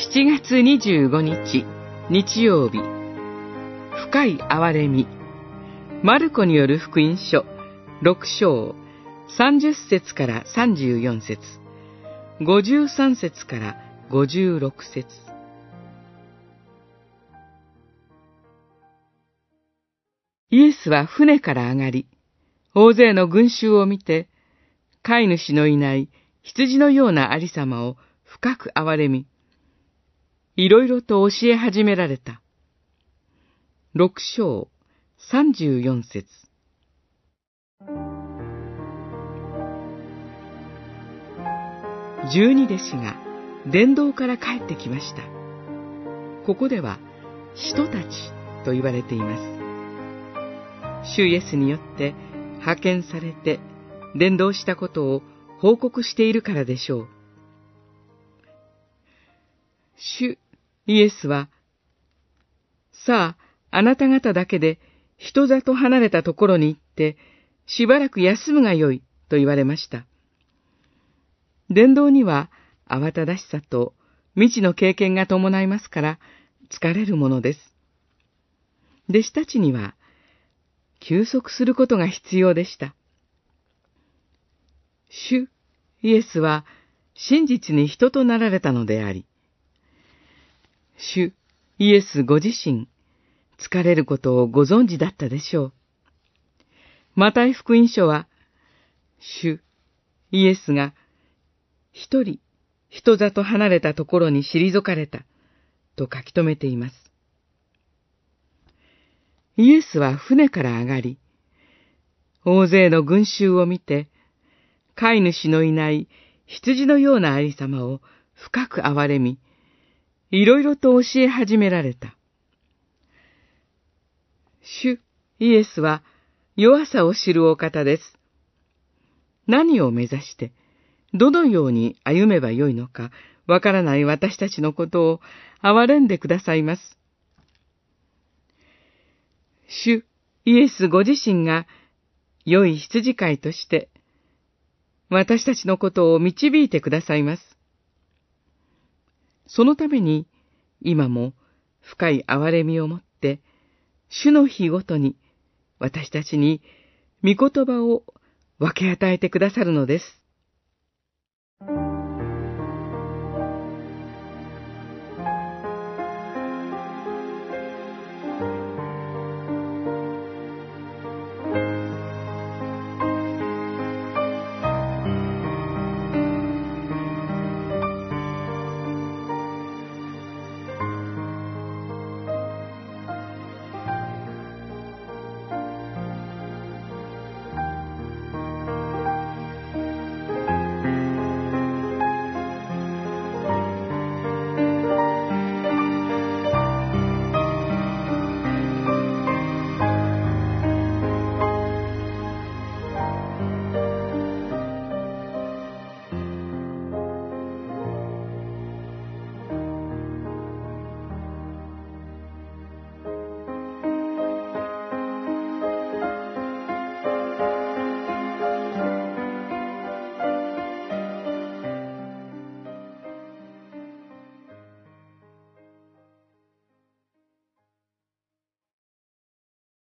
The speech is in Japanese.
7月25日日曜日。深い憐れみ。マルコによる福音書6章30節から34節。53節から56節。イエスは船から上がり、大勢の群衆を見て、飼い主のいない羊のようなありさまを深く憐れみ、いろいろと教え始められた。六章三十四節十二弟子が伝道から帰ってきました。ここでは、使徒たちと言われています。主イエスによって派遣されて伝道したことを報告しているからでしょう。主イエスは、さあ、あなた方だけで人里離れたところに行って、しばらく休むがよい、と言われました。伝道には慌ただしさと未知の経験が伴いますから、疲れるものです。弟子たちには、休息することが必要でした。主イエスは真実に人となられたのであり、主イエスご自身、疲れることをご存知だったでしょう。マタイ福音書は、主イエスが一人人里離れたところに退かれたと書き留めています。イエスは船から上がり、大勢の群衆を見て、飼い主のいない羊のようなありさまを深く憐れみ、いろいろと教え始められた。主イエスは弱さを知るお方です。何を目指して、どのように歩めばよいのか、わからない私たちのことを憐れんでくださいます。主イエスご自身が良い羊飼いとして、私たちのことを導いてくださいます。そのために、今も深い憐れみを持って、主の日ごとに、私たちに、御言葉を分け与えてくださるのです。